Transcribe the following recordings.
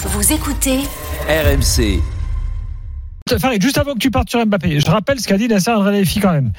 Vous écoutez RMC. Farid, juste avant que tu partes sur Mbappé, je rappelle ce qu'a dit Nasser Al-Khelaifi quand même.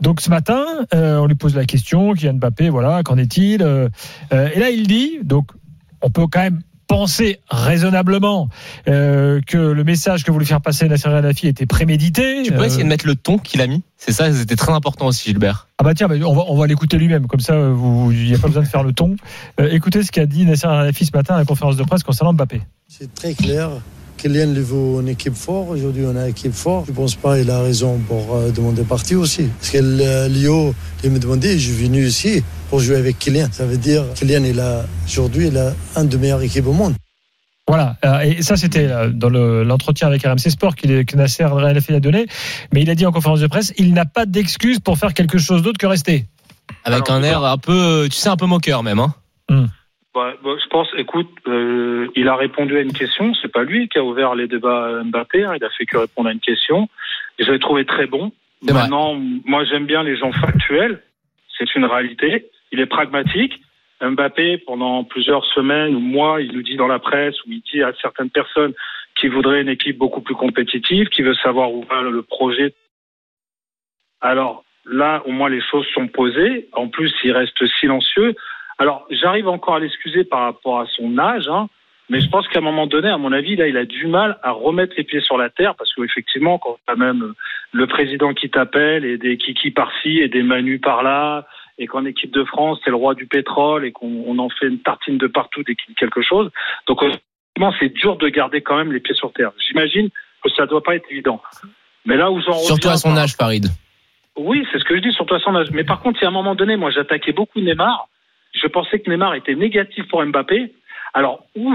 Donc ce matin, euh, on lui pose la question, Kylian Mbappé, voilà, qu'en est-il euh, euh, Et là, il dit, donc on peut quand même penser raisonnablement euh, que le message que voulait faire passer Nasser Al-Khelaifi était prémédité. Tu peux Euh, essayer de mettre le ton qu'il a mis C'est ça, c'était très important aussi, Gilbert. Ah bah tiens, bah, on va, on va l'écouter lui-même, comme ça, euh, vous- il n'y a pas besoin de faire le ton. Euh, écoutez ce qu'a dit Nasser Al-Khelaifi ce matin à la conférence de presse concernant Mbappé. C'est très clair. Kylian il veut une équipe forte. Aujourd'hui, on a une équipe forte. Je pense pas qu'il a raison pour euh, demander partie aussi. Parce que euh, Lio, il me demandait, je suis venu ici pour jouer avec Kylian. Ça veut dire Kylian, il a aujourd'hui, il a un des meilleures équipes au monde. Voilà, euh, et ça c'était dans le- l'entretien avec RMC Sport qu'il est- que Nasser Al-Khelaifi a donné, mais il a dit en conférence de presse, il n'a pas d'excuse pour faire quelque chose d'autre que rester. Avec Alors, un air un peu, tu sais, un peu moqueur même. Hein. Bah, bah, je pense, écoute, euh, il a répondu à une question. C'est pas lui qui a ouvert les débats à Mbappé. hein, il a fait que répondre à une question. Et je l'ai trouvé très bon. Maintenant, moi, j'aime bien les gens factuels. C'est une réalité. Il est pragmatique. Mbappé, pendant plusieurs semaines ou mois, il nous dit dans la presse ou il dit à certaines personnes qu'il voudrait une équipe beaucoup plus compétitive, qu'il veut savoir où va le projet. Alors là, au moins, les choses sont posées. En plus, il reste silencieux. Alors, j'arrive encore à l'excuser par rapport à son âge, hein, mais je pense qu'à un moment donné, à mon avis, là, il a du mal à remettre les pieds sur la terre parce qu'effectivement, quand as même le président qui t'appelle et des kiki par-ci et des manus par-là, et qu'en équipe de France, c'est le roi du pétrole et qu'on on en fait une tartine de partout dès qu'il dit quelque chose. Donc, effectivement, c'est dur de garder quand même les pieds sur terre. J'imagine que ça doit pas être évident. Mais là où j'en Surtout à son âge, Farid. oui, c'est ce que je dis, surtout à son âge. Mais par contre, si à un moment donné, moi, j'attaquais beaucoup Neymar, je pensais que Neymar était négatif pour Mbappé. Alors, où,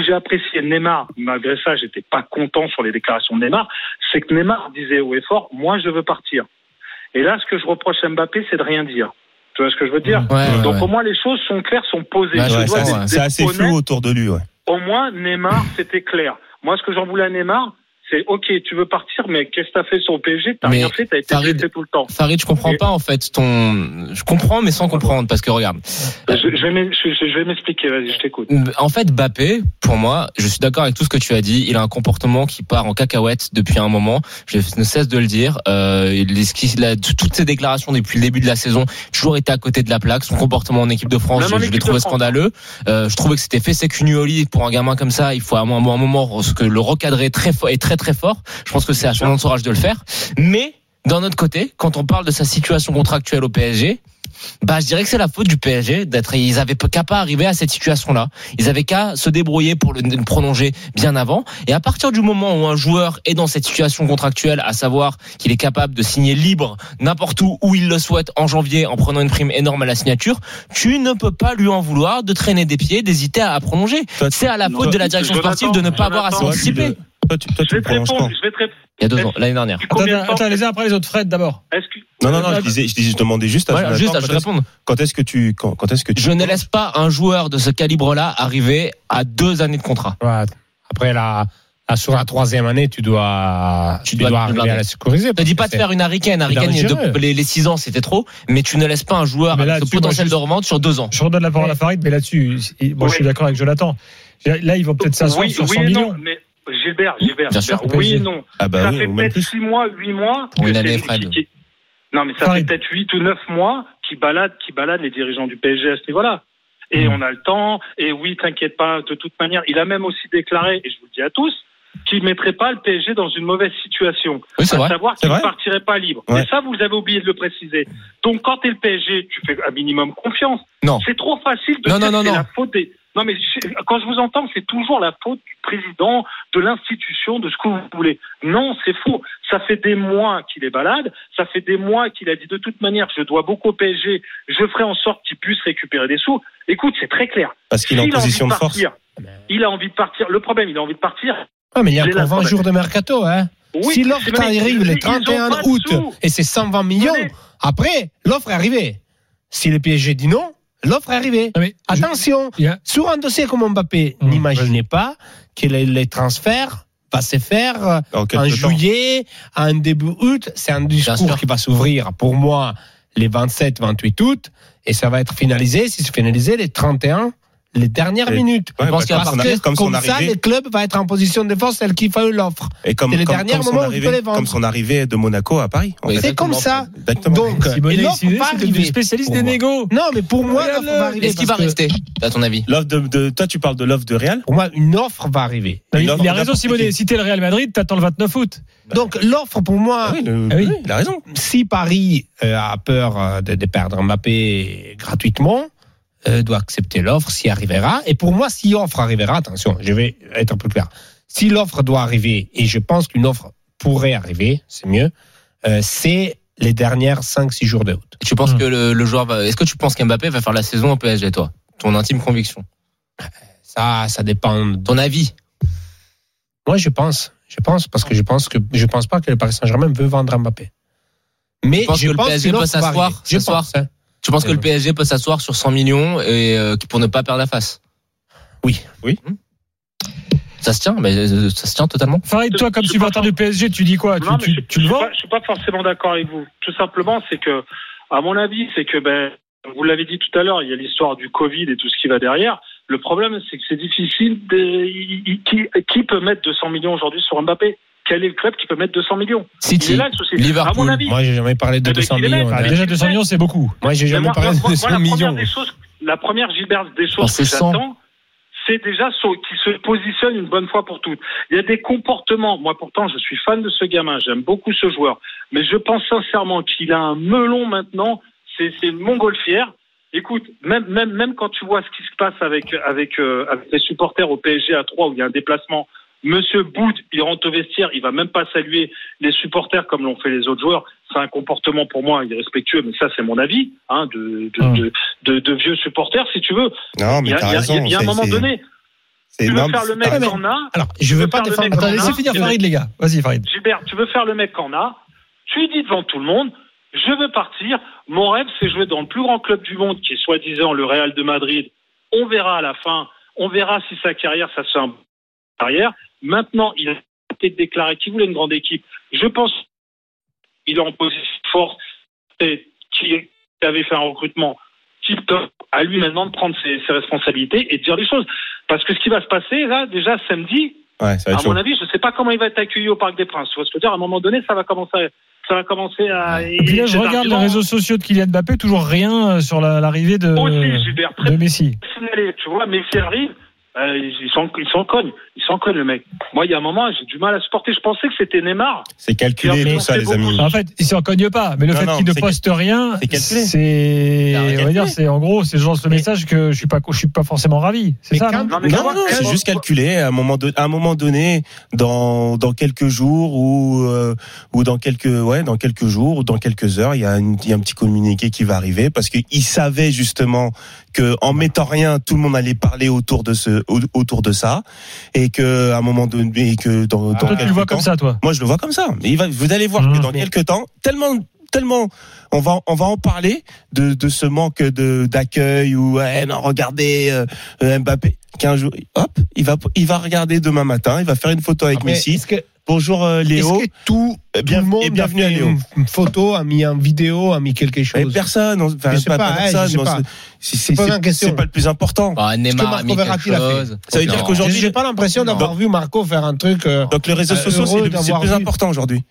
j'ai- apprécié Neymar, malgré ça, j'étais pas content sur les déclarations de Neymar, c'est que Neymar disait haut et fort, moi, je veux partir. Et là, ce que je reproche à Mbappé, c'est de rien dire. Tu vois ce que je veux dire Ouais, Donc, ouais. au moins, les choses sont claires, sont posées. Ouais. C'est assez flou autour de lui, ouais. Au moins, Neymar, c'était clair. Moi, ce que j'en voulais à Neymar, c'est OK, tu veux partir, mais qu'est-ce que t'as fait sur le PSG T'as rien fait, t'as été Farid- blessé tout le temps. Farid, je comprends Et- pas en fait ton. Je comprends, mais sans comprendre, parce que regarde. Je, je vais m'expliquer, vas-y, je t'écoute. En fait, Bappé, pour moi, je suis d'accord avec tout ce que tu as dit. Il a un comportement qui part en cacahuète depuis un moment. Je ne cesse de le dire. Euh, toutes ses déclarations depuis le début de la saison, toujours été à côté de la plaque. Son comportement en équipe de France, Même je, je l'ai trouvé scandaleux. Euh, je trouvais que c'était fait sécunioli pour un gamin comme ça. Il faut à un moment, un moment ce que le recadrer très fort et très très fort. Je pense que c'est à son entourage de le faire. Mais d'un autre côté, quand on parle de sa situation contractuelle au PSG, bah, je dirais que c'est la faute du PSG d'être. Ils avaient qu'à pas arriver à cette situation-là. Ils avaient qu'à se débrouiller pour le, le prolonger bien avant. Et à partir du moment où un joueur est dans cette situation contractuelle, à savoir qu'il est capable de signer libre n'importe où où il le souhaite en janvier en prenant une prime énorme à la signature, tu ne peux pas lui en vouloir de traîner des pieds, d'hésiter à, à prolonger. C'est à la faute de la direction sportive de ne pas avoir à s'anticiper. Toi, tu, toi, tu, toi, Je tu vais te répondre, je vais te répondre. Il y a deux ans, l'année dernière. Attends, de les uns après les autres. Fred d'abord. Que- Non, non, non, je disais, je disais, je demandais juste à Voilà, Jonathan, juste à quand je est-ce- répondre. Quand est-ce que tu, quand, quand est-ce que tu Je ne laisse pas un joueur de ce calibre-là arriver à deux années de contrat. Ouais. Après, la, la- sur la troisième année, tu dois, Tu tu dois dois, te arriver à la sécuriser. Je te dis pas de faire une dangereux. de- les, les six ans, c'était trop. Mais tu ne laisses pas un joueur là, avec ce potentiel de revente sur deux ans. Je redonne la parole à Farid, mais là-dessus, je suis d'accord avec Jonathan. Là, ils vont peut-être s'asseoir oui, sur oui 100 et millions. non, mais Gilbert, Gilbert, Bien Gilbert, sûr, oui non. Ah bah ça oui, fait peut-être plus. 6 mois, 8 mois. Pour une année, Fred. qui- Non, mais ça fait peut-être 8 ou 9 mois qui balade, qui balade les dirigeants du PSG à ce niveau-là. Et Mm. on a le temps. Et oui, t'inquiète pas, de toute manière, il a même aussi déclaré, et je vous le dis à tous, qu'il ne mettrait pas le PSG dans une mauvaise situation. Oui, à vrai. savoir qu'il ne partirait pas libre. Ouais. Et ça, vous avez oublié de le préciser. Donc, quand t'es le PSG, tu fais un minimum confiance. Non. C'est trop facile de Non, dire non, non, la faute des. Non, mais quand je vous entends, c'est toujours la faute du président, de l'institution, de ce que vous voulez. Non, c'est faux. Ça fait des mois qu'il est balade. Ça fait des mois qu'il a dit de toute manière, je dois beaucoup au PSG. Je ferai en sorte qu'il puisse récupérer des sous. Écoute, c'est très clair. Parce qu'il est en position envie de force. partir, Il a envie de partir. Le problème, il a envie de partir. Ah, mais il y a encore 20 le jours de mercato, hein. Oui, si l'offre arrive le ils ont 31 pas de août et c'est 120 millions, après, l'offre est arrivée. Si le PSG dit non, l'offre est arrivée. Mais je- Attention, sur un dossier comme Mbappé, Mmh, n'imaginez pas que les, les transferts va se faire euh, En juillet, en début août. C'est un discours qui va s'ouvrir pour moi les 27-28 août et ça va être finalisé, si c'est finalisé, les 31, les dernières Et- minutes. Ouais, Je pense bah, qu'il y a comme son parce arri- que comme Comme ça, arrivée, le club va être en position de défense, celle qui fait l'offre. et comme, c'est les comme- derniers comme moments où tu peux arrivée, les vendre. comme son arrivée de Monaco à Paris. Oui. C'est comme ça. Exactement. Donc, Simone et l'offre spécialiste des négos. Non, mais pour moi, l'offre va arriver. Est-ce qu'il va rester, à ton avis L'offre de, de- toi, tu parles de l'offre de Real. Pour moi, une offre va arriver. Il, a raison, Simone. qui. Si t'es le Real Madrid, t'attends le 29 août. Donc, l'offre pour moi, Ah oui, le- Ah oui. oui, il a raison. si Paris euh, a peur euh, de, de perdre Mbappé gratuitement, euh, doit accepter l'offre s'y arrivera. Et pour moi, si l'offre arrivera, attention, je vais être plus clair. Si l'offre doit arriver, et je pense qu'une offre pourrait arriver, c'est mieux, euh, c'est les dernières 5-6 jours de août. Tu penses Hmm. que le, le joueur va. Est-ce que tu penses qu'Mbappé va faire la saison au PSG, toi? Ton intime conviction? Ça, ça dépend. de- Ton avis? Moi, je pense. Je pense, parce que je pense que je pense pas que le Paris Saint-Germain veut vendre Mbappé. Mais je que le pense PSG que peut va s'asseoir. Je pense, hein. Tu penses que le PSG peut s'asseoir sur 100 millions et euh, pour ne pas perdre la face? Oui. Oui. Ça se tient, mais euh, ça se tient totalement. Farid, toi, comme supporter du PSG, tu dis quoi? Tu, Non, mais tu- je, tu le je pas- Je suis pas forcément d'accord avec vous. Tout simplement, c'est que, à mon avis, c'est que, ben, vous l'avez dit tout à l'heure, il y a l'histoire du Covid et tout ce qui va derrière. Le problème, c'est que c'est difficile. De, qui, qui peut mettre 200 millions aujourd'hui sur Mbappé? Quel est le club qui peut mettre 200 millions Il City, là. Liverpool. À mon avis. Moi, j'ai jamais parlé de Eh ben, 200 qu'il les millions. Ah. Déjà 200 millions, c'est beaucoup. Moi, j'ai Mais jamais moi, parlé moi, de moi, 200 la millions. première des choses, la première Gilbert des choses c'est que 100. j'attends, c'est déjà qu'il se positionne une bonne fois pour toutes. Il y a des comportements. Moi, pourtant, je suis fan de ce gamin. J'aime beaucoup ce joueur. Mais je pense sincèrement qu'il a un melon maintenant. C'est, c'est une montgolfière. Écoute, même, même, même quand tu vois ce qui se passe avec, avec, euh, avec les supporters au PSG à 3 où il y a un déplacement, Monsieur Boud, il rentre au vestiaire, il va même pas saluer les supporters comme l'ont fait les autres joueurs. C'est un comportement pour moi irrespectueux, mais ça c'est mon avis, hein, de, de, Hum. de, de, de vieux supporters, si tu veux. Non, Il mais y a, t'as il y a- raison. il y a un moment donné, tu veux faire le mec qu'en a, Alors, je veux veux pas défendre. Attends, laissez finir Je- Farid, les gars. Vas-y, Farid. Gilbert, tu veux faire le mec qu'en a, tu lui dis devant tout le monde, je veux partir, mon rêve c'est jouer dans le plus grand club du monde qui est soi-disant le Real de Madrid. On verra à la fin, on verra si sa carrière, ça se fait un carrière. Maintenant, il a peut-être déclaré qu'il voulait une grande équipe. Je pense qu'il est en position forte et qui avait fait un recrutement tip top. À lui maintenant de prendre ses, ses responsabilités et de dire les choses. Parce que ce qui va se passer là, déjà samedi, Ouais, ça va à mon chaud. avis, je ne sais pas comment il va être accueilli au Parc des Princes. Tu vois ce que je veux dire? À un moment donné, ça va commencer, ça va commencer à. Et puis là, je regarde les réseaux sociaux de Kylian Mbappé, toujours rien euh, sur la- l'arrivée de, Aussi, Gilbert, très de Messi. Tu vois, Messi arrive, euh, ils s'en ils s'en cognent. Ils s'en cognent, le mec. Moi, il y a un moment, j'ai du mal à supporter. Je pensais que c'était Neymar. C'est calculé, tout ça, les beaucoup. amis. En fait, il s'en cogne pas, mais le Non, fait non, qu'il ne c'est poste rien, c'est on va dire, c'est en gros, c'est genre ce Mais- message que je suis pas, je suis pas forcément ravi. C'est ça, quand- non Non, Non, c'est juste calculé à un moment, de- à un moment donné, dans, dans quelques jours ou, euh, ou dans quelques, ouais, dans quelques jours ou dans quelques heures, il y a, une- il y a un petit communiqué qui va arriver parce qu'il savait justement que en mettant rien, tout le monde allait parler autour de ce, au- autour de ça et que à un moment donné, et que dans, dans Toi, tu le vois temps- comme ça, toi. Moi, je le vois comme ça. Mais il va, vous allez voir que Mmh. dans quelques temps, tellement, tellement, on va, on va en parler de, de ce manque de d'accueil ou ouais, non, regardez euh, euh, Mbappé. Qu'un jour, hop, il va, il va regarder demain matin. Il va faire une photo avec Mais Messi. Bonjour euh, Léo. est-ce que tout, tout bien- le monde et bienvenue a à fait Léo. une, photo, a mis une vidéo, a mis quelque Mais chose personne, on- enfin, Je sais pas, pas, pas hein, personne, pas. c'est- c'est pas le plus important. Bah, Neymar a Marco mis quelque chose. Ça veut dire qu'aujourd'hui- J'ai pas l'impression d'avoir vu Marco faire un truc. euh, Donc les réseaux Euh, sociaux, c'est le- plus important aujourd'hui.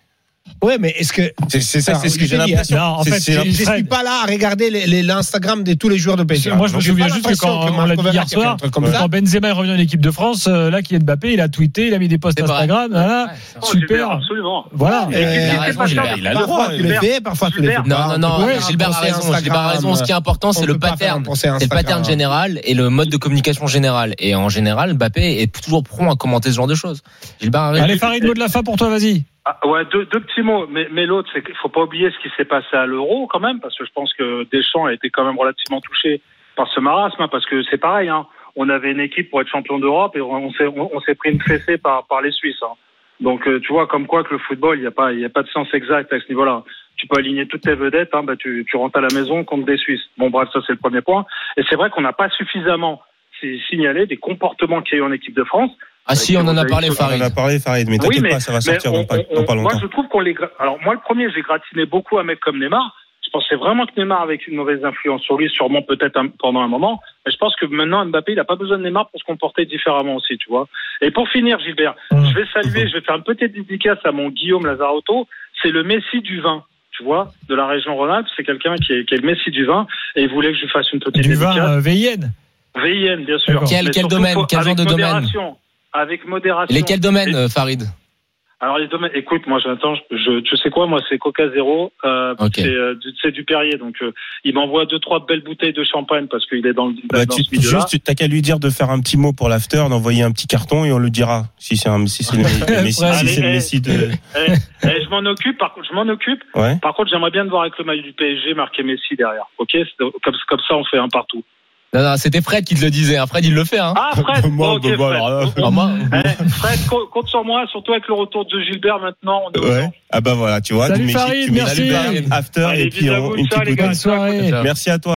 Ouais, mais est-ce que. C'est ça, c'est ce que j'ai l'impression. Non, en fait, Je suis pas là à regarder les- les- l'Instagram de tous les joueurs de PSG. Moi, je me souviens juste que quand que on l'a dit hier soir, quand. Benzema est revenu en équipe de France, euh, là, qui est Mbappé, il a tweeté, il a mis des posts. Instagram, c'est Oh, Gilbert, super. absolument. Voilà. Et Euh, il a le droit. Parfois tu le fais, parfois tu le fais Gilbert. pas. Non, non, non, Gilbert a raison. Gilbert a raison. Ce qui est important, c'est le pattern. C'est le pattern général et le mode de communication général. Et en général, Mbappé est toujours prompt à commenter ce genre de choses. Gilbert a raison. Allez, Farid, mot de la fin pour toi, vas-y. Ah, ouais, deux, deux petits mots. Mais, mais l'autre, c'est qu'il faut pas oublier ce qui s'est passé à l'Euro quand même, parce que je pense que Deschamps a été quand même relativement touché par ce marasme, hein, parce que c'est pareil. Hein. On avait une équipe pour être champion d'Europe et on, s'est on, s'est pris une fessée par, par les Suisses. Hein. Donc euh, tu vois, comme quoi que le football, il n'y a pas il y a pas de sens exact à ce niveau-là. Tu peux aligner toutes tes vedettes, hein, bah tu, tu rentres à la maison contre des Suisses. Bon bref, ça c'est le premier point. Et c'est vrai qu'on n'a pas suffisamment si- signalé des comportements qu'il y a eu en équipe de France Ah si, on en a parlé, On en Farid. a parlé, Farid, mais t'inquiète pas, ça va sortir mais dans pas, on- dans pas longtemps. Moi, je trouve qu'on les. Alors, moi, le premier, j'ai gratiné beaucoup un mec comme Neymar. Je pensais vraiment que Neymar avait une mauvaise influence sur lui, sûrement peut-être pendant un moment. Mais je pense que maintenant, Mbappé, il n'a pas besoin de Neymar pour se comporter différemment aussi, tu vois. Et pour finir, Gilbert, Mmh. je vais saluer, je vais faire une petite dédicace à mon Guillaume Lazarotto. C'est le Messi du vin, tu vois, de la région Rhône-Alpes. C'est quelqu'un qui est, qui est le Messi du vin. Et il voulait que je fasse une petite Du vin dédicace. euh, VIN. VIN, bien sûr. Quel- quel domaine Quel genre de domaine. Avec modération. Lesquels domaines, Et- Farid alors les domaines, écoute, moi j'attends, je, tu sais quoi, moi c'est Coca Zéro, euh, Ok. c'est euh, du- c'est du Perrier, donc euh, il m'envoie deux trois belles bouteilles de champagne parce qu'il est dans le Bah, dans tu, ce juste, t'as qu'à lui dire de faire un petit mot pour l'after, d'envoyer un petit carton et on le dira si c'est un, si c'est le, Messi, si Allez, c'est le eh, Messi de, Eh, eh, je m'en occupe, par contre, je m'en occupe. ouais. Par contre, j'aimerais bien te voir avec le maillot du PSG marqué Messi derrière. Ok, C'est- comme comme ça on fait un partout. Non, non, c'était Fred qui te le disait. hein. Fred, il le fait. Hein. Ah Fred, Moi, bah, Fred. On- Ah, moi, Eh, Fred, co- compte sur moi, surtout avec le retour de Gilbert maintenant. On est au Ouais. Ah bah voilà, tu vois, Salut tu mets- Farid, merci. Gilbert, after Allez, et puis on, une petite. Bonne soirée. Merci à toi.